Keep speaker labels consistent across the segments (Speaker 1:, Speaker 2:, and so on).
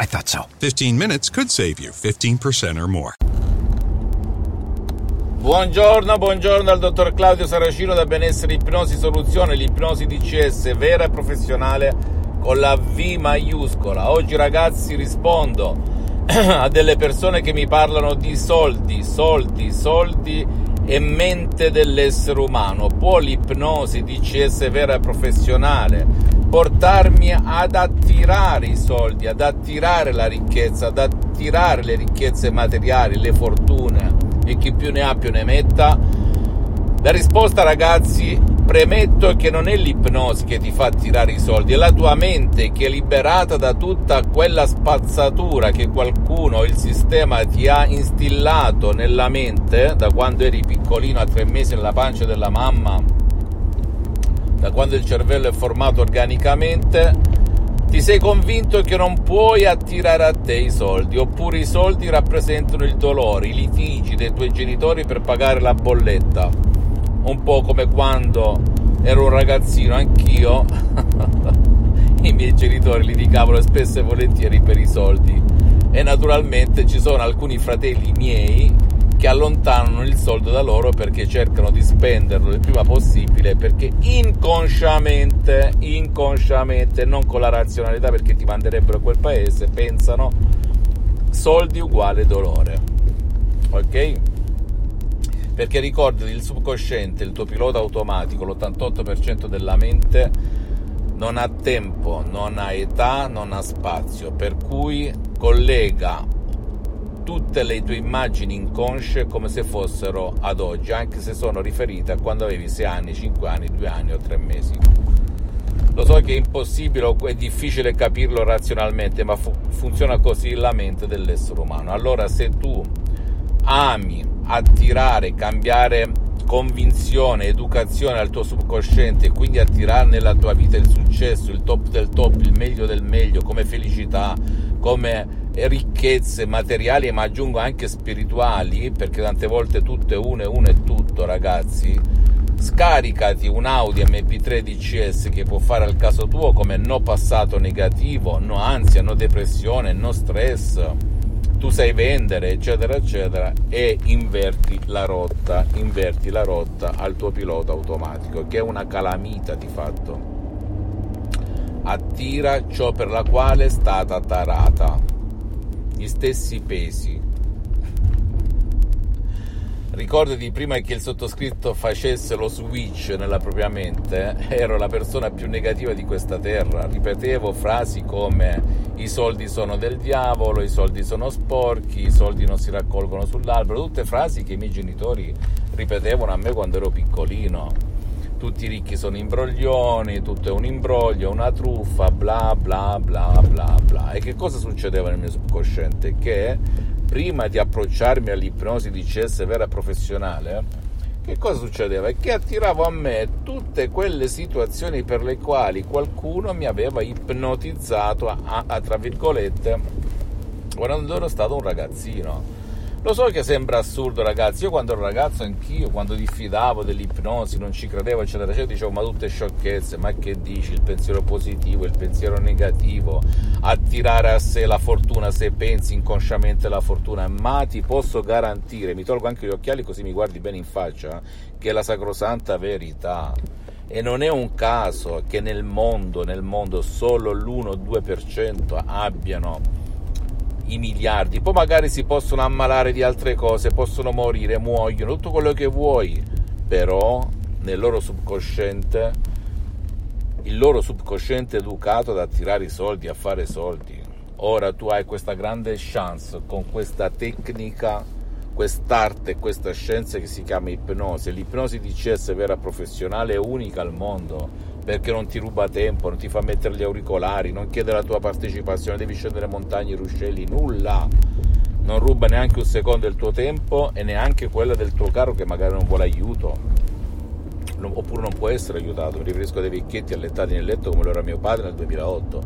Speaker 1: I thought so.
Speaker 2: 15 minutes could save you 15% or more.
Speaker 3: Buongiorno, buongiorno dal dottor Claudio Saracino da Benessere Ipnosi Soluzione, l'ipnosi DCS vera e professionale con la V maiuscola. Oggi ragazzi rispondo a delle persone che mi parlano di soldi, soldi, soldi e mente dell'essere umano. Può l'ipnosi DCS vera e professionale portarmi ad attirare i soldi, ad attirare la ricchezza, ad attirare le ricchezze materiali, le fortune e chi più ne ha più ne metta? La risposta ragazzi, premetto che non è l'ipnosi che ti fa attirare i soldi, è la tua mente che è liberata da tutta quella spazzatura che qualcuno, il sistema ti ha instillato nella mente da quando eri piccolino a tre mesi nella pancia della mamma, da quando il cervello è formato organicamente, ti sei convinto che non puoi attirare a te i soldi, oppure i soldi rappresentano il dolore, i litigi dei tuoi genitori per pagare la bolletta. Un po' come quando ero un ragazzino, anch'io, i miei genitori litigavano spesso e volentieri per i soldi. E naturalmente ci sono alcuni fratelli miei che allontanano il soldo da loro perché cercano di spenderlo il prima possibile perché inconsciamente, inconsciamente, non con la razionalità perché ti manderebbero a quel paese, pensano soldi uguale dolore. Ok? Perché ricordati il subconsciente, il tuo pilota automatico, l'88% della mente non ha tempo, non ha età, non ha spazio, per cui collega tutte le tue immagini inconsce come se fossero ad oggi, anche se sono riferite a quando avevi 6 anni, 5 anni, 2 anni o 3 mesi. Lo so che è impossibile o è difficile capirlo razionalmente, ma fu- funziona così la mente dell'essere umano. Allora se tu ami attirare, cambiare convinzione, educazione al tuo subconsciente e quindi attirare nella tua vita il successo, il top del top, il meglio del meglio, come felicità, come ricchezze materiali, ma aggiungo anche spirituali, perché tante volte tutto è uno e uno è tutto, ragazzi. Scaricati un Audi MP3 DCS che può fare al caso tuo come no passato negativo, no ansia, no depressione, no stress tu sai vendere, eccetera, eccetera, e inverti la rotta, inverti la rotta al tuo pilota automatico, che è una calamita di fatto. Attira ciò per la quale è stata tarata, gli stessi pesi. Ricordati prima che il sottoscritto facesse lo switch nella propria mente, ero la persona più negativa di questa terra. Ripetevo frasi come i soldi sono del diavolo, i soldi sono sporchi, i soldi non si raccolgono sull'albero, tutte frasi che i miei genitori ripetevano a me quando ero piccolino. Tutti i ricchi sono imbroglioni, tutto è un imbroglio, una truffa, bla bla bla bla bla. E che cosa succedeva nel mio subconsciente? Che prima di approcciarmi all'ipnosi di CS vera professionale, che cosa succedeva? Che attiravo a me tutte quelle situazioni per le quali qualcuno mi aveva ipnotizzato, a, a, tra virgolette, quando ero stato un ragazzino. Lo so che sembra assurdo, ragazzi. Io quando ero ragazzo, anch'io, quando diffidavo dell'ipnosi, non ci credevo, eccetera, eccetera, dicevo, ma tutte sciocchezze, ma che dici? Il pensiero positivo, il pensiero negativo, attirare a sé la fortuna se pensi inconsciamente la fortuna. Ma ti posso garantire, mi tolgo anche gli occhiali così mi guardi bene in faccia, che è la sacrosanta verità. E non è un caso che nel mondo, nel mondo solo l'1-2% abbiano i miliardi, poi magari si possono ammalare di altre cose, possono morire, muoiono, tutto quello che vuoi, però nel loro subconsciente, il loro subconsciente è educato ad attirare i soldi, a fare soldi. Ora tu hai questa grande chance con questa tecnica, quest'arte, questa scienza che si chiama ipnosi. L'ipnosi di CS vera professionale è unica al mondo perché non ti ruba tempo, non ti fa mettere gli auricolari, non chiede la tua partecipazione, devi scendere montagne, ruscelli, nulla. non ruba neanche un secondo del tuo tempo e neanche quello del tuo caro che magari non vuole aiuto oppure non può essere aiutato. Mi riferisco a dei vecchietti allettati nel letto come lo era mio padre nel 2008.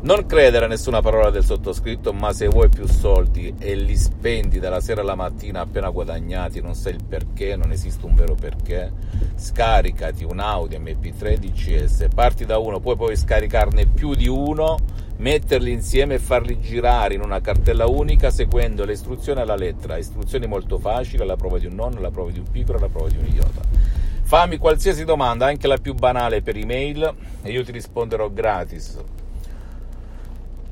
Speaker 3: Non credere a nessuna parola del sottoscritto, ma se vuoi più soldi e li spendi dalla sera alla mattina appena guadagnati, non sai il perché, non esiste un vero perché, scaricati un Audi MP3 DCS, parti da uno, poi puoi scaricarne più di uno, metterli insieme e farli girare in una cartella unica seguendo le istruzioni alla lettera, istruzioni molto facili, alla prova di un nonno, alla prova di un piccolo, alla prova di un idiota. Fammi qualsiasi domanda, anche la più banale per email e io ti risponderò gratis.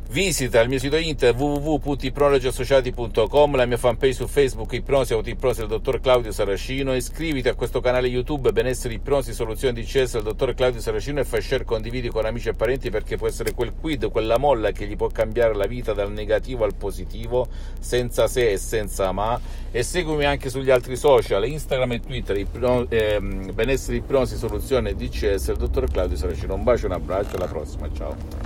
Speaker 3: Visita il mio sito internet www.ipnologiassociati.com, la mia fanpage su Facebook Ipnosi Autoipnosi del dottor Claudio Saracino, iscriviti a questo canale YouTube Benessere Ipnosi Soluzioni di CS del dottor Claudio Saracino e fai share, condividi con amici e parenti perché può essere quel quid, quella molla che gli può cambiare la vita dal negativo al positivo, senza se e senza ma. E seguimi anche sugli altri social, Instagram e Twitter, Ipno, eh, Benessere Ipnosi Soluzioni di CS del dottor Claudio Saracino. Un bacio, un abbraccio, alla prossima, ciao.